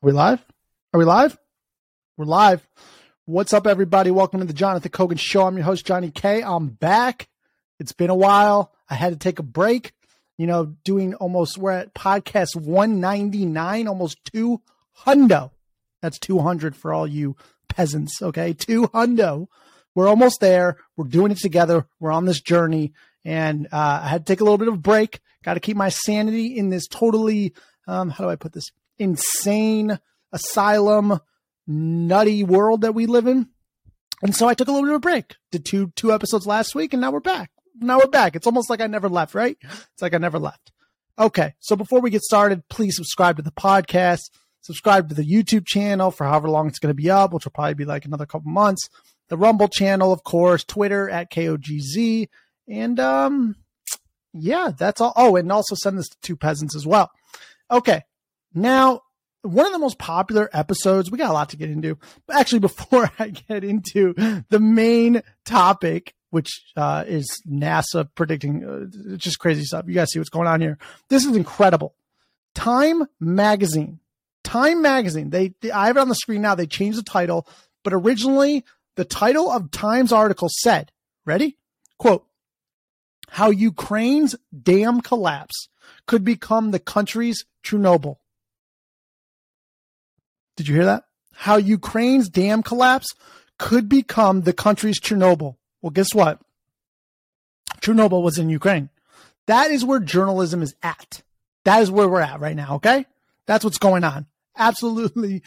we live? Are we live? We're live. What's up, everybody? Welcome to the Jonathan Kogan Show. I'm your host, Johnny K. I'm back. It's been a while. I had to take a break. You know, doing almost, we're at podcast 199, almost 2 hundo. That's 200 for all you peasants, okay? 2 hundo. We're almost there. We're doing it together. We're on this journey. And uh, I had to take a little bit of a break. Got to keep my sanity in this totally, um, how do I put this? Insane asylum nutty world that we live in. And so I took a little bit of a break. Did two two episodes last week and now we're back. Now we're back. It's almost like I never left, right? It's like I never left. Okay. So before we get started, please subscribe to the podcast, subscribe to the YouTube channel for however long it's going to be up, which will probably be like another couple months. The Rumble channel, of course, Twitter at KOGZ. And um yeah, that's all. Oh, and also send this to two peasants as well. Okay. Now, one of the most popular episodes, we got a lot to get into. But actually, before I get into the main topic, which uh, is NASA predicting uh, just crazy stuff, you guys see what's going on here. This is incredible. Time Magazine. Time Magazine. They, I have it on the screen now. They changed the title, but originally the title of Time's article said, ready? Quote, how Ukraine's dam collapse could become the country's Chernobyl. Did you hear that? How Ukraine's dam collapse could become the country's Chernobyl. Well, guess what? Chernobyl was in Ukraine. That is where journalism is at. That is where we're at right now. Okay. That's what's going on. Absolutely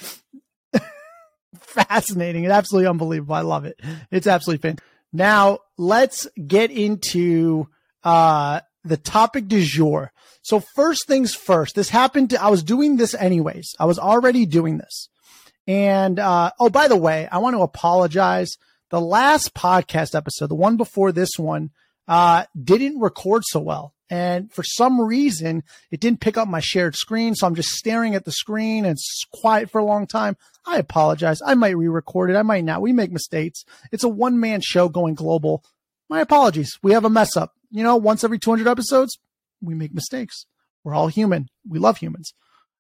fascinating and absolutely unbelievable. I love it. It's absolutely fantastic. Now let's get into uh, the topic du jour. So first things first, this happened to, I was doing this anyways. I was already doing this. And, uh, oh, by the way, I want to apologize. The last podcast episode, the one before this one, uh, didn't record so well. And for some reason, it didn't pick up my shared screen. So I'm just staring at the screen and it's quiet for a long time. I apologize. I might re-record it. I might not. We make mistakes. It's a one man show going global. My apologies. We have a mess up. You know, once every 200 episodes, we make mistakes. We're all human. We love humans.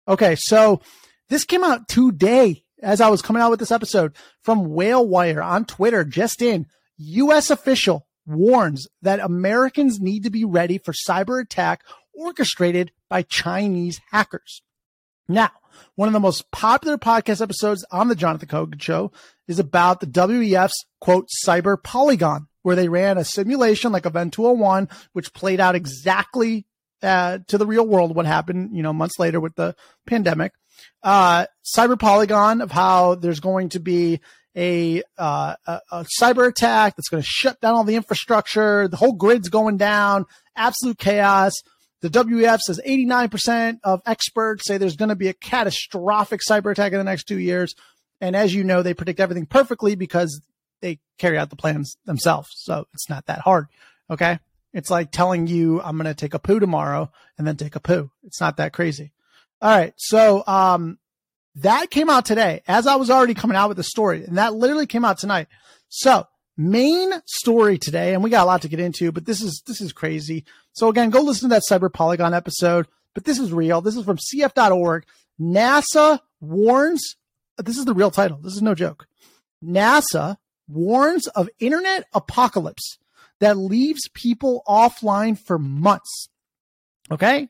Okay. So this came out today as I was coming out with this episode from Whale Wire on Twitter, just in U.S. official warns that Americans need to be ready for cyber attack orchestrated by Chinese hackers. Now, one of the most popular podcast episodes on the Jonathan Kogan show is about the WEF's quote cyber polygon, where they ran a simulation like Event 201, which played out exactly uh, to the real world what happened, you know, months later with the pandemic. Uh, cyber polygon of how there's going to be a, uh, a, a cyber attack that's going to shut down all the infrastructure. The whole grid's going down. Absolute chaos. The WEF says 89% of experts say there's going to be a catastrophic cyber attack in the next two years. And as you know, they predict everything perfectly because they carry out the plans themselves. So it's not that hard. Okay. It's like telling you I'm going to take a poo tomorrow and then take a poo. It's not that crazy. All right. So, um, that came out today as I was already coming out with the story and that literally came out tonight. So main story today, and we got a lot to get into, but this is, this is crazy. So again, go listen to that cyber polygon episode, but this is real. This is from cf.org. NASA warns, this is the real title. This is no joke. NASA warns of internet apocalypse that leaves people offline for months. Okay.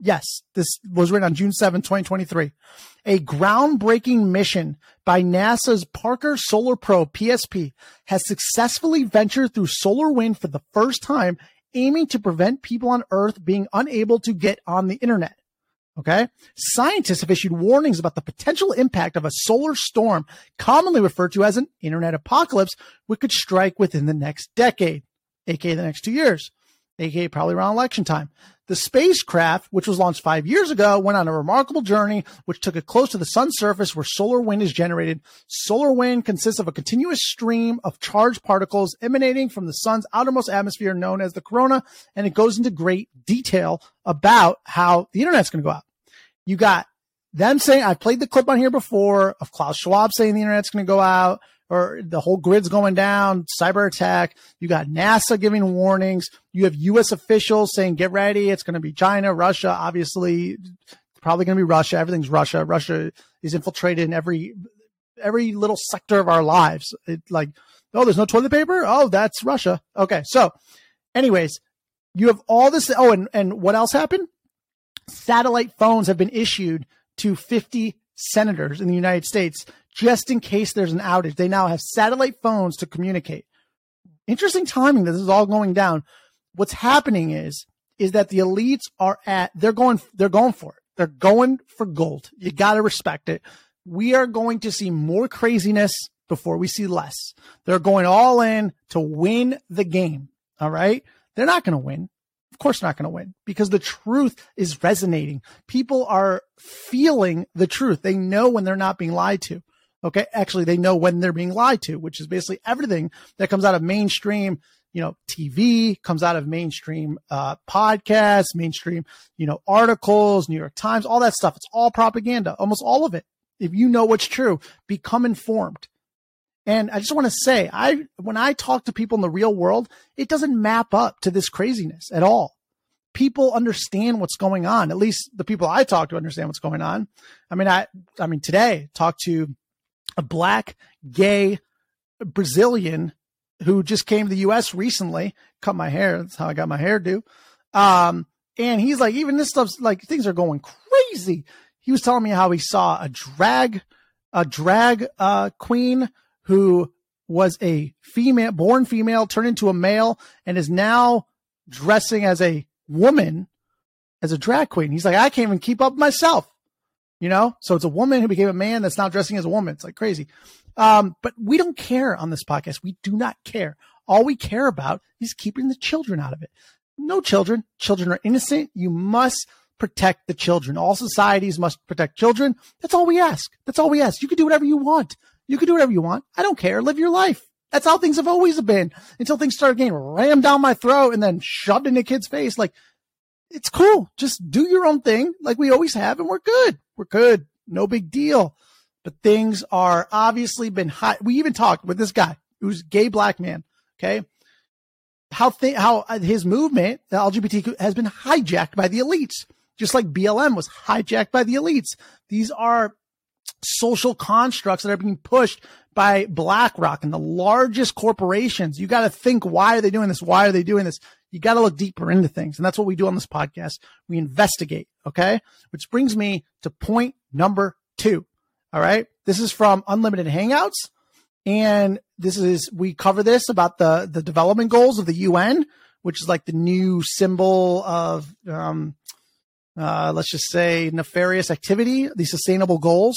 Yes, this was written on June 7, 2023. A groundbreaking mission by NASA's Parker Solar Probe PSP has successfully ventured through solar wind for the first time, aiming to prevent people on Earth being unable to get on the internet. Okay. Scientists have issued warnings about the potential impact of a solar storm, commonly referred to as an internet apocalypse, which could strike within the next decade, aka the next two years, aka probably around election time. The spacecraft, which was launched five years ago, went on a remarkable journey, which took it close to the sun's surface where solar wind is generated. Solar wind consists of a continuous stream of charged particles emanating from the sun's outermost atmosphere known as the corona. And it goes into great detail about how the internet's going to go out. You got them saying, I played the clip on here before of Klaus Schwab saying the internet's going to go out or the whole grid's going down, cyber attack. You got NASA giving warnings. You have U.S. officials saying, get ready. It's going to be China, Russia. Obviously, probably going to be Russia. Everything's Russia. Russia is infiltrated in every every little sector of our lives. It like, oh, there's no toilet paper. Oh, that's Russia. Okay, so, anyways, you have all this. Oh, and and what else happened? Satellite phones have been issued to 50 senators in the United States just in case there's an outage. They now have satellite phones to communicate. Interesting timing that this is all going down. What's happening is is that the elites are at they're going they're going for it. They're going for gold. You got to respect it. We are going to see more craziness before we see less. They're going all in to win the game. All right. They're not going to win. Of course, not going to win because the truth is resonating. People are feeling the truth. They know when they're not being lied to. Okay. Actually, they know when they're being lied to, which is basically everything that comes out of mainstream, you know, TV, comes out of mainstream uh, podcasts, mainstream, you know, articles, New York Times, all that stuff. It's all propaganda, almost all of it. If you know what's true, become informed. And I just want to say, I when I talk to people in the real world, it doesn't map up to this craziness at all. People understand what's going on. At least the people I talk to understand what's going on. I mean, I I mean today talked to a black gay Brazilian who just came to the U.S. recently. Cut my hair. That's how I got my hair do. Um, and he's like, even this stuff's like things are going crazy. He was telling me how he saw a drag, a drag uh, queen who was a female, born female, turned into a male, and is now dressing as a woman, as a drag queen. He's like, I can't even keep up myself, you know? So it's a woman who became a man that's now dressing as a woman. It's like crazy. Um, but we don't care on this podcast. We do not care. All we care about is keeping the children out of it. No children. Children are innocent. You must protect the children. All societies must protect children. That's all we ask. That's all we ask. You can do whatever you want. You can do whatever you want. I don't care. Live your life. That's how things have always been until things started getting rammed down my throat and then shoved in a kid's face. Like, it's cool. Just do your own thing like we always have and we're good. We're good. No big deal. But things are obviously been high. We even talked with this guy who's gay black man. Okay. How th- how uh, his movement, the LGBTQ has been hijacked by the elites, just like BLM was hijacked by the elites. These are social constructs that are being pushed by BlackRock and the largest corporations. You got to think, why are they doing this? Why are they doing this? You got to look deeper into things. And that's what we do on this podcast. We investigate. Okay. Which brings me to point number two. All right. This is from Unlimited Hangouts. And this is, we cover this about the, the development goals of the UN, which is like the new symbol of, um, uh, let's just say nefarious activity, the sustainable goals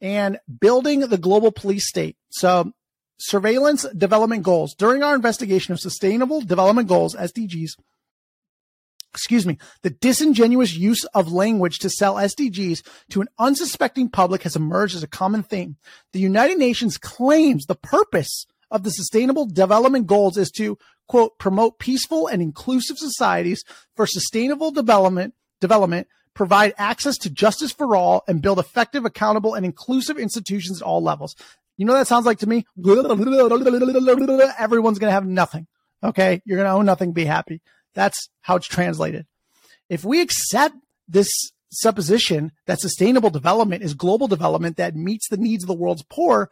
and building the global police state. So surveillance development goals during our investigation of sustainable development goals, SDGs, excuse me, the disingenuous use of language to sell SDGs to an unsuspecting public has emerged as a common theme. The United Nations claims the purpose of the sustainable development goals is to quote promote peaceful and inclusive societies for sustainable development development provide access to justice for all, and build effective, accountable, and inclusive institutions at all levels. You know that sounds like to me? Everyone's going to have nothing. Okay. You're going to own nothing, be happy. That's how it's translated. If we accept this supposition that sustainable development is global development that meets the needs of the world's poor,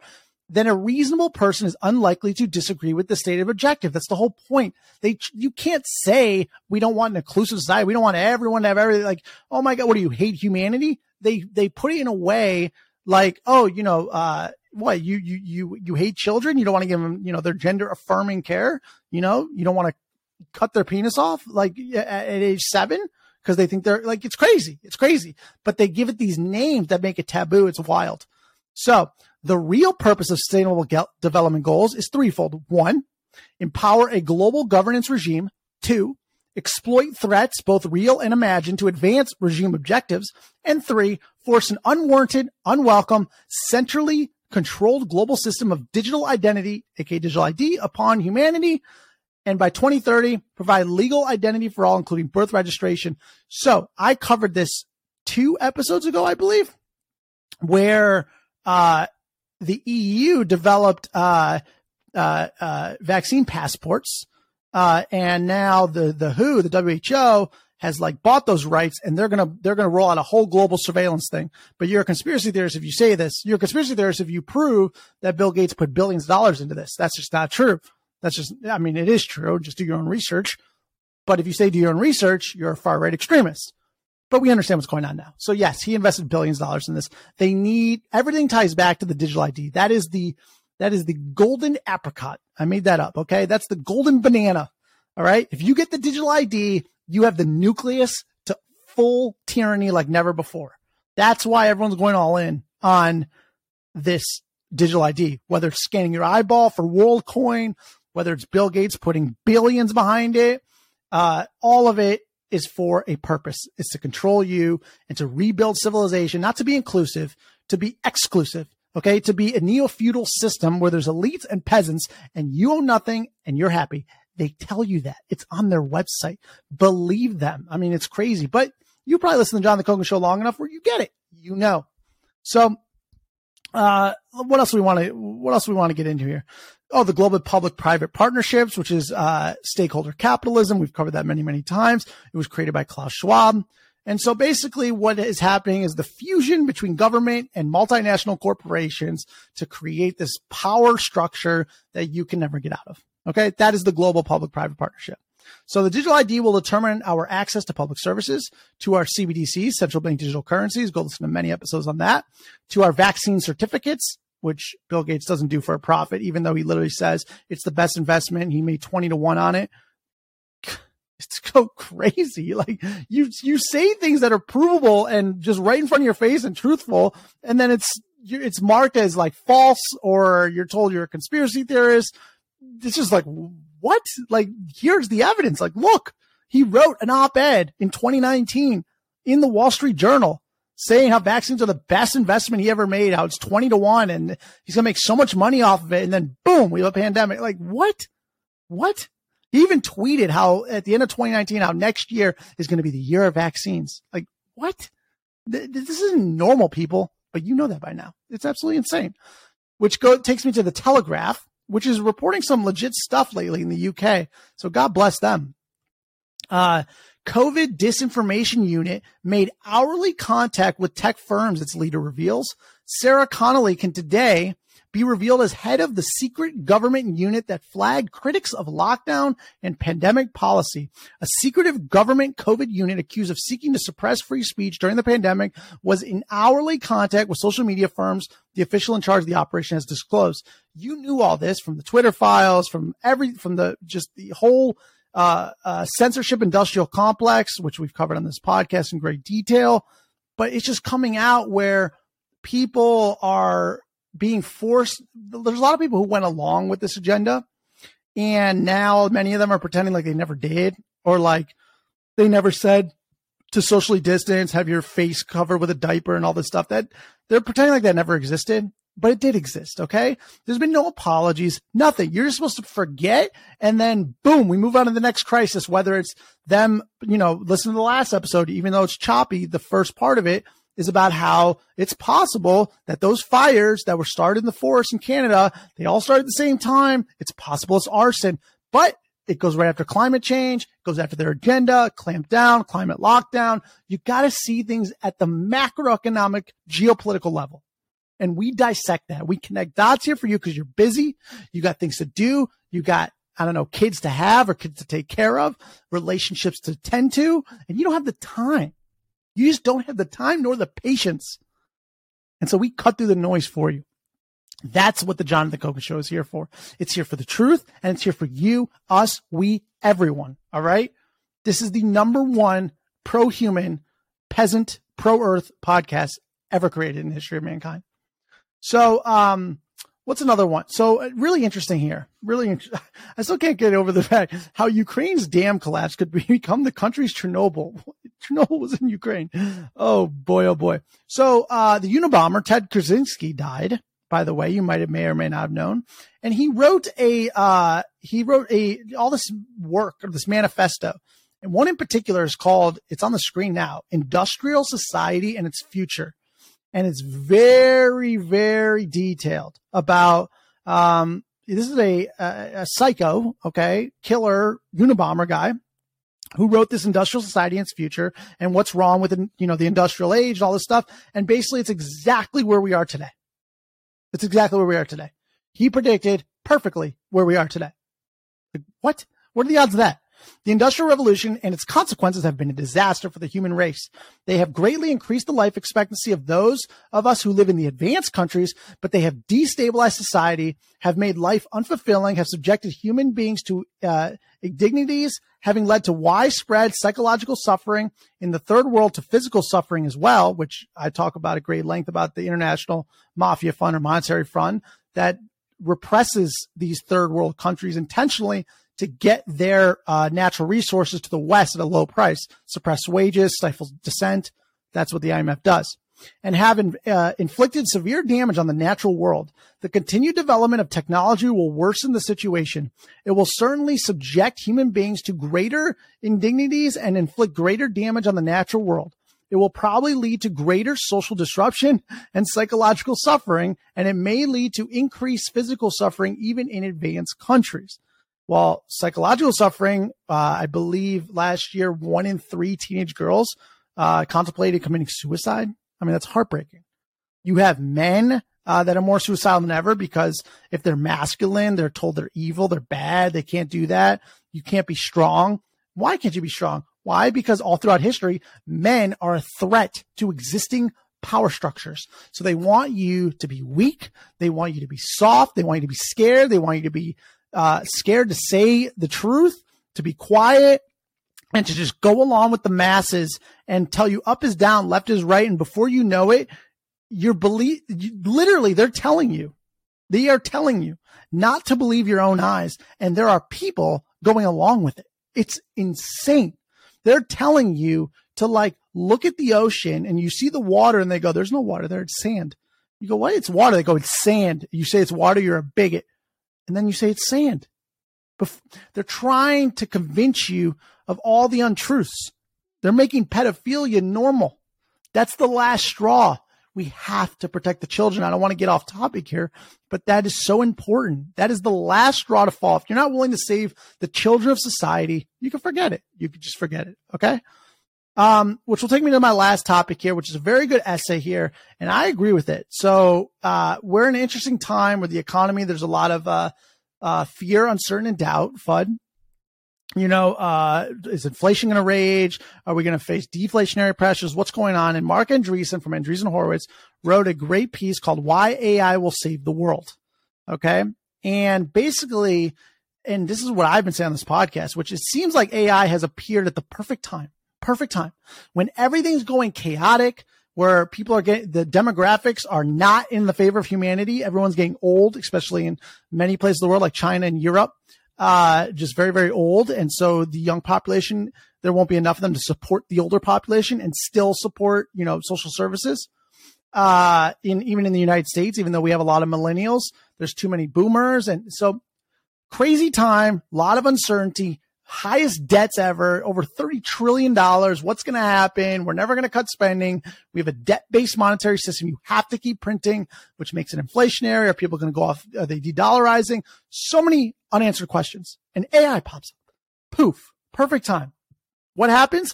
then a reasonable person is unlikely to disagree with the stated objective. That's the whole point. They, you can't say we don't want an inclusive society. We don't want everyone to have everything. Like, oh my God, what do you hate humanity? They, they put it in a way like, oh, you know, uh, what you, you, you, you hate children. You don't want to give them, you know, their gender affirming care. You know, you don't want to cut their penis off like at, at age seven because they think they're like, it's crazy. It's crazy, but they give it these names that make it taboo. It's wild. So the real purpose of sustainable development goals is threefold. One, empower a global governance regime. Two, exploit threats, both real and imagined, to advance regime objectives. And three, force an unwarranted, unwelcome, centrally controlled global system of digital identity, aka digital ID, upon humanity. And by 2030, provide legal identity for all, including birth registration. So I covered this two episodes ago, I believe, where uh, the EU developed uh, uh, uh, vaccine passports, uh, and now the the WHO, the WHO, has like bought those rights and they're gonna they're gonna roll out a whole global surveillance thing. But you're a conspiracy theorist if you say this. You're a conspiracy theorist if you prove that Bill Gates put billions of dollars into this. That's just not true. That's just I mean it is true. Just do your own research. But if you say do your own research, you're a far right extremist. But we understand what's going on now. So yes, he invested billions of dollars in this. They need everything ties back to the digital ID. That is the that is the golden apricot. I made that up. Okay. That's the golden banana. All right. If you get the digital ID, you have the nucleus to full tyranny like never before. That's why everyone's going all in on this digital ID, whether it's scanning your eyeball for WorldCoin, whether it's Bill Gates putting billions behind it. Uh, all of it is for a purpose. It's to control you and to rebuild civilization, not to be inclusive, to be exclusive. Okay. To be a neo feudal system where there's elites and peasants and you own nothing and you're happy. They tell you that it's on their website. Believe them. I mean, it's crazy, but you probably listen to Jonathan Kogan show long enough where you get it. You know. So, uh, what else we want to, what else we want to get into here? Oh, the global public private partnerships, which is, uh, stakeholder capitalism. We've covered that many, many times. It was created by Klaus Schwab. And so basically what is happening is the fusion between government and multinational corporations to create this power structure that you can never get out of. Okay. That is the global public private partnership. So the digital ID will determine our access to public services, to our CBDCs, central bank digital currencies. Go listen to many episodes on that, to our vaccine certificates, which Bill Gates doesn't do for a profit, even though he literally says it's the best investment. He made 20 to one on it. It's so crazy. Like you, you say things that are provable and just right in front of your face and truthful. And then it's, it's marked as like false or you're told you're a conspiracy theorist it's just like, what? Like, here's the evidence. Like, look, he wrote an op-ed in 2019 in the Wall Street Journal saying how vaccines are the best investment he ever made, how it's 20 to one and he's going to make so much money off of it. And then boom, we have a pandemic. Like what? What? He even tweeted how at the end of 2019, how next year is going to be the year of vaccines. Like what? This isn't normal people, but you know that by now. It's absolutely insane. Which go, takes me to the Telegraph, which is reporting some legit stuff lately in the UK. So God bless them. Uh, COVID disinformation unit made hourly contact with tech firms, its leader reveals. Sarah Connolly can today be revealed as head of the secret government unit that flagged critics of lockdown and pandemic policy. A secretive government COVID unit accused of seeking to suppress free speech during the pandemic was in hourly contact with social media firms. The official in charge of the operation has disclosed. You knew all this from the Twitter files, from every, from the, just the whole, uh, uh, censorship industrial complex, which we've covered on this podcast in great detail, but it's just coming out where people are being forced. There's a lot of people who went along with this agenda, and now many of them are pretending like they never did, or like they never said to socially distance, have your face covered with a diaper and all this stuff. That they're pretending like that never existed, but it did exist. Okay. There's been no apologies, nothing. You're just supposed to forget. And then boom, we move on to the next crisis, whether it's them, you know, listen to the last episode, even though it's choppy, the first part of it is about how it's possible that those fires that were started in the forest in Canada, they all started at the same time. It's possible it's arson, but it goes right after climate change, goes after their agenda, clamp down, climate lockdown. You got to see things at the macroeconomic geopolitical level. And we dissect that. We connect dots here for you because you're busy. You got things to do. You got, I don't know, kids to have or kids to take care of, relationships to tend to, and you don't have the time. You just don't have the time nor the patience. And so we cut through the noise for you. That's what the Jonathan Kogan show is here for. It's here for the truth and it's here for you, us, we, everyone. All right. This is the number one pro human, peasant, pro earth podcast ever created in the history of mankind. So, um, What's another one? So uh, really interesting here. Really, I still can't get over the fact how Ukraine's dam collapse could become the country's Chernobyl. Chernobyl was in Ukraine. Oh boy, oh boy. So uh, the Unabomber Ted Kaczynski died. By the way, you might have may or may not have known, and he wrote a uh, he wrote a all this work or this manifesto, and one in particular is called. It's on the screen now. Industrial Society and its Future and it's very, very detailed about, um, this is a, a, a psycho, okay, killer Unabomber guy who wrote this industrial society and its future and what's wrong with you know the industrial age and all this stuff. And basically it's exactly where we are today. It's exactly where we are today. He predicted perfectly where we are today. Like, what? What are the odds of that the Industrial Revolution and its consequences have been a disaster for the human race. They have greatly increased the life expectancy of those of us who live in the advanced countries, but they have destabilized society, have made life unfulfilling, have subjected human beings to uh, indignities, having led to widespread psychological suffering in the third world to physical suffering as well, which I talk about at great length about the International Mafia Fund or Monetary Fund that represses these third world countries intentionally to get their uh, natural resources to the West at a low price, suppress wages, stifle dissent. That's what the IMF does. And have in, uh, inflicted severe damage on the natural world. The continued development of technology will worsen the situation. It will certainly subject human beings to greater indignities and inflict greater damage on the natural world. It will probably lead to greater social disruption and psychological suffering, and it may lead to increased physical suffering even in advanced countries. While psychological suffering, uh, I believe last year, one in three teenage girls uh, contemplated committing suicide. I mean, that's heartbreaking. You have men uh, that are more suicidal than ever because if they're masculine, they're told they're evil, they're bad, they can't do that. You can't be strong. Why can't you be strong? Why? Because all throughout history, men are a threat to existing power structures. So they want you to be weak. They want you to be soft. They want you to be scared. They want you to be uh, scared to say the truth, to be quiet, and to just go along with the masses and tell you up is down, left is right. And before you know it, you're believe, literally, they're telling you, they are telling you not to believe your own eyes. And there are people going along with it. It's insane. They're telling you to like look at the ocean and you see the water and they go, there's no water there. It's sand. You go, what? It's water. They go, it's sand. You say it's water. You're a bigot and then you say it's sand. They're trying to convince you of all the untruths. They're making pedophilia normal. That's the last straw. We have to protect the children. I don't want to get off topic here, but that is so important. That is the last straw to fall. If you're not willing to save the children of society, you can forget it. You can just forget it. Okay. Um, which will take me to my last topic here, which is a very good essay here, and I agree with it. So uh, we're in an interesting time with the economy. There's a lot of uh, uh, fear, uncertain, and doubt. FUD. You know, uh, is inflation going to rage? Are we going to face deflationary pressures? What's going on? And Marc Andreessen from Andreessen Horowitz wrote a great piece called "Why AI Will Save the World." Okay, and basically, and this is what I've been saying on this podcast, which it seems like AI has appeared at the perfect time perfect time when everything's going chaotic, where people are getting the demographics are not in the favor of humanity. Everyone's getting old, especially in many places of the world like China and Europe. Uh, just very, very old. And so the young population, there won't be enough of them to support the older population and still support, you know, social services. Uh, in even in the United States, even though we have a lot of millennials, there's too many boomers. And so crazy time, a lot of uncertainty highest debts ever, over $30 trillion. What's going to happen? We're never going to cut spending. We have a debt based monetary system. You have to keep printing, which makes it inflationary. Are people going to go off? Are they de-dollarizing? So many unanswered questions. And AI pops up. Poof. Perfect time. What happens?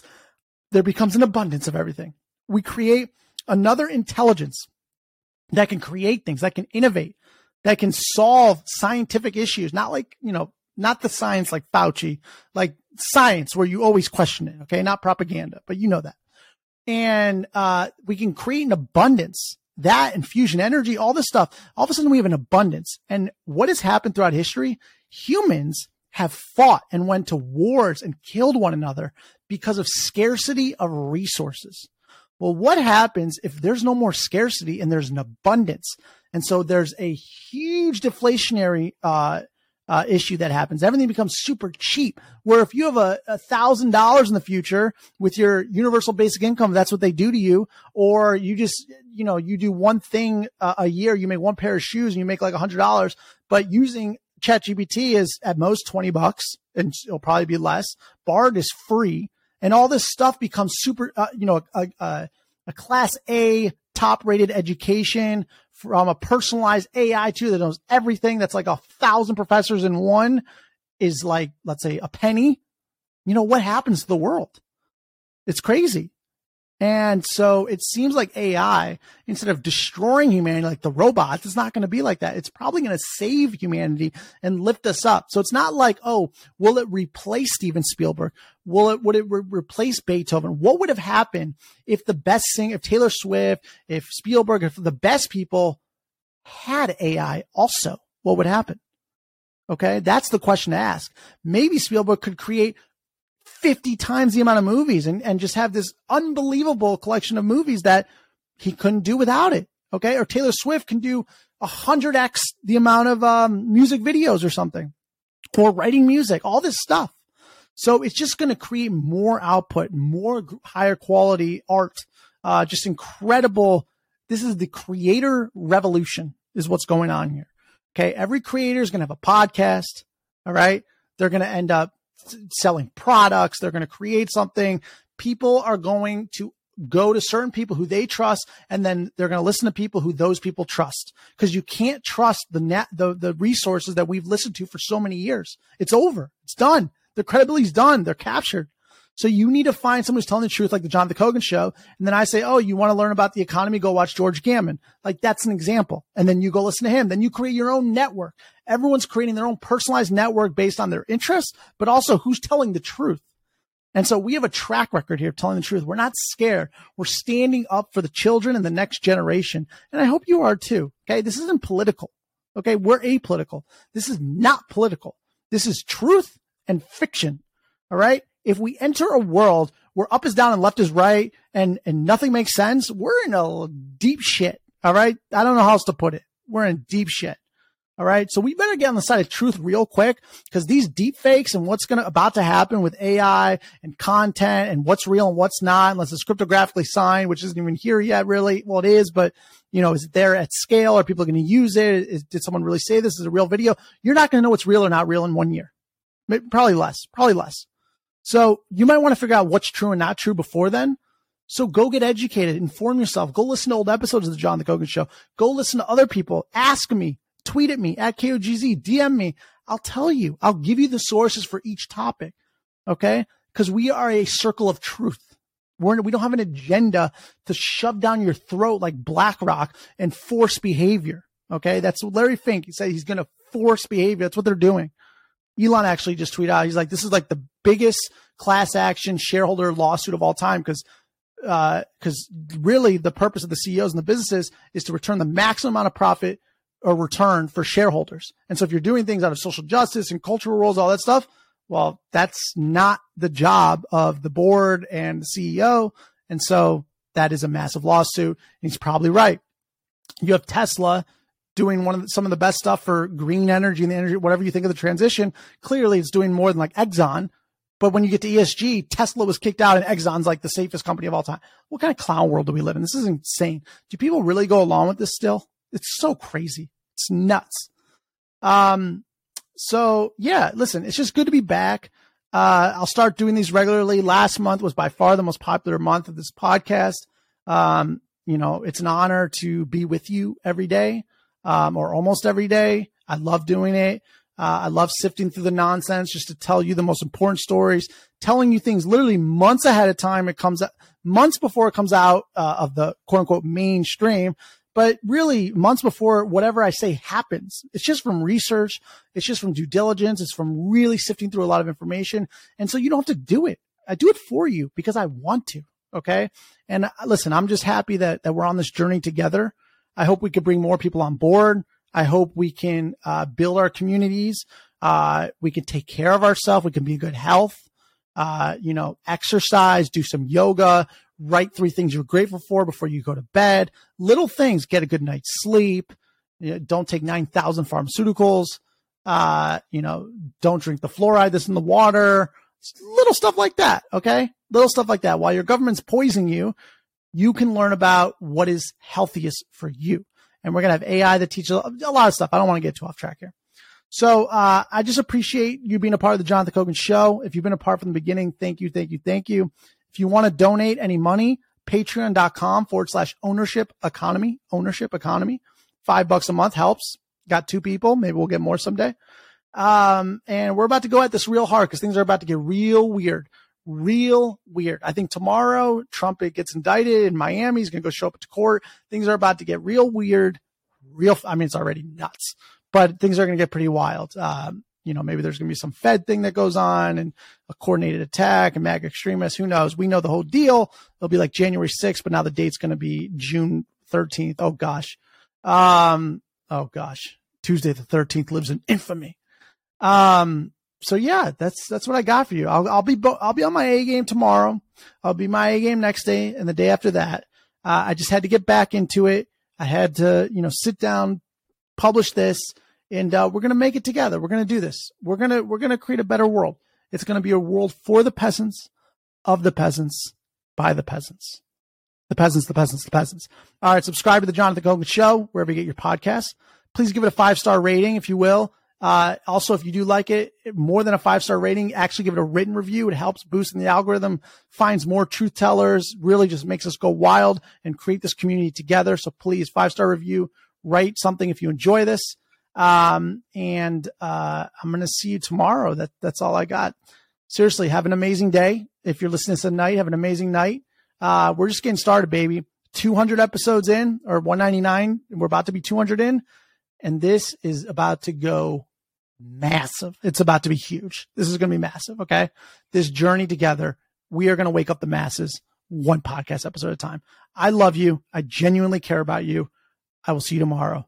There becomes an abundance of everything. We create another intelligence that can create things, that can innovate, that can solve scientific issues, not like, you know, not the science like Fauci, like science where you always question it. Okay. Not propaganda, but you know that. And, uh, we can create an abundance that and fusion energy, all this stuff. All of a sudden we have an abundance. And what has happened throughout history? Humans have fought and went to wars and killed one another because of scarcity of resources. Well, what happens if there's no more scarcity and there's an abundance? And so there's a huge deflationary, uh, uh, issue that happens. Everything becomes super cheap. Where if you have a, thousand dollars in the future with your universal basic income, that's what they do to you. Or you just, you know, you do one thing uh, a year, you make one pair of shoes and you make like a hundred dollars, but using ChatGPT is at most 20 bucks and it'll probably be less. Bard is free and all this stuff becomes super, uh, you know, a, a, a class A top rated education from a personalized AI too that knows everything. That's like a thousand professors in one is like, let's say a penny. you know, what happens to the world? It's crazy. And so it seems like AI, instead of destroying humanity like the robots, it's not going to be like that. It's probably going to save humanity and lift us up. So it's not like, oh, will it replace Steven Spielberg? Will it, would it re- replace Beethoven? What would have happened if the best singer, if Taylor Swift, if Spielberg, if the best people had AI also? What would happen? Okay. That's the question to ask. Maybe Spielberg could create 50 times the amount of movies and, and just have this unbelievable collection of movies that he couldn't do without it. Okay. Or Taylor Swift can do a hundred X the amount of um, music videos or something or writing music, all this stuff. So it's just going to create more output, more higher quality art, uh, just incredible. This is the creator revolution is what's going on here. Okay. Every creator is going to have a podcast. All right. They're going to end up selling products. They're going to create something. People are going to go to certain people who they trust and then they're going to listen to people who those people trust. Because you can't trust the net the, the resources that we've listened to for so many years. It's over. It's done. The credibility's done. They're captured so you need to find someone who's telling the truth, like the Jonathan Kogan show. And then I say, Oh, you want to learn about the economy? Go watch George Gammon. Like that's an example. And then you go listen to him. Then you create your own network. Everyone's creating their own personalized network based on their interests, but also who's telling the truth. And so we have a track record here telling the truth. We're not scared. We're standing up for the children and the next generation. And I hope you are too. Okay. This isn't political. Okay. We're apolitical. This is not political. This is truth and fiction. All right if we enter a world where up is down and left is right and, and nothing makes sense, we're in a deep shit. All right. I don't know how else to put it. We're in deep shit. All right. So we better get on the side of truth real quick because these deep fakes and what's going to about to happen with AI and content and what's real and what's not, unless it's cryptographically signed, which isn't even here yet, really. Well, it is, but you know, is it there at scale? Are people going to use it? Is, did someone really say this is a real video? You're not going to know what's real or not real in one year. Probably less, probably less. So you might want to figure out what's true and not true before then. So go get educated, inform yourself, go listen to old episodes of the Jonathan Kogan show, go listen to other people, ask me, tweet at me at KOGZ, DM me. I'll tell you, I'll give you the sources for each topic. Okay. Cause we are a circle of truth. We're, we don't have an agenda to shove down your throat like BlackRock and force behavior. Okay. That's what Larry Fink. He said he's going to force behavior. That's what they're doing. Elon actually just tweeted out, he's like, this is like the biggest class action shareholder lawsuit of all time because because uh, really the purpose of the CEOs and the businesses is to return the maximum amount of profit or return for shareholders. And so if you're doing things out of social justice and cultural roles, all that stuff, well, that's not the job of the board and the CEO. And so that is a massive lawsuit. And he's probably right. You have Tesla doing one of the, some of the best stuff for green energy and the energy, whatever you think of the transition. Clearly, it's doing more than like Exxon. But when you get to ESG, Tesla was kicked out and Exxon's like the safest company of all time. What kind of clown world do we live in? This is insane. Do people really go along with this still? It's so crazy. It's nuts. Um, so yeah, listen, it's just good to be back. Uh, I'll start doing these regularly. Last month was by far the most popular month of this podcast. Um, you know, it's an honor to be with you every day um, or almost every day. I love doing it. Uh, I love sifting through the nonsense just to tell you the most important stories, telling you things literally months ahead of time. It comes months before it comes out uh, of the quote unquote mainstream, but really months before whatever I say happens. It's just from research. It's just from due diligence. It's from really sifting through a lot of information. And so you don't have to do it. I do it for you because I want to. Okay. And uh, listen, I'm just happy that, that we're on this journey together. I hope we could bring more people on board. I hope we can uh, build our communities. Uh, we can take care of ourselves. We can be in good health. Uh, you know, exercise, do some yoga, write three things you're grateful for before you go to bed. Little things, get a good night's sleep. You know, don't take 9,000 pharmaceuticals. Uh, you know, don't drink the fluoride that's in the water. Little stuff like that. Okay. Little stuff like that. While your government's poisoning you, you can learn about what is healthiest for you. And we're going to have AI that teaches a lot of stuff. I don't want to get too off track here. So, uh, I just appreciate you being a part of the Jonathan Kogan show. If you've been a part from the beginning, thank you, thank you, thank you. If you want to donate any money, patreon.com forward slash ownership economy, ownership economy. Five bucks a month helps. Got two people. Maybe we'll get more someday. Um, and we're about to go at this real hard because things are about to get real weird, real weird. I think tomorrow Trump gets indicted in Miami. He's going to go show up at court. Things are about to get real weird, real. I mean, it's already nuts, but things are going to get pretty wild. Um, you know, maybe there's going to be some Fed thing that goes on and a coordinated attack and MAGA extremists. Who knows? We know the whole deal. It'll be like January 6th, but now the date's going to be June 13th. Oh gosh. Um, oh gosh. Tuesday the 13th lives in infamy. Um, so yeah, that's, that's what I got for you. I'll, I'll be, I'll be on my A game tomorrow. I'll be my A game next day and the day after that. Uh, I just had to get back into it. I had to, you know, sit down, publish this and uh, we're to make it together. We're to do this. We're to we're to create a better world. It's to be a world for the peasants, of the peasants, by the peasants. The peasants, the peasants, the peasants. All right, subscribe to the Jonathan Kogan Show wherever you get your podcasts. Please give it a five star rating if you will. Uh, also, if you do like it, more than a five star rating, actually give it a written review. It helps boosting the algorithm, finds more truth tellers, really just makes us go wild and create this community together. So please, five star review, write something if you enjoy this. Um, and uh, I'm going to see you tomorrow. That that's all I got. Seriously, have an amazing day. If you're listening to night, have an amazing night. Uh, we're just getting started, baby. 200 episodes in, or 199. We're about to be 200 in, and this is about to go massive. It's about to be huge. This is going to be massive. Okay, this journey together, we are going to wake up the masses one podcast episode at a time. I love you. I genuinely care about you. I will see you tomorrow.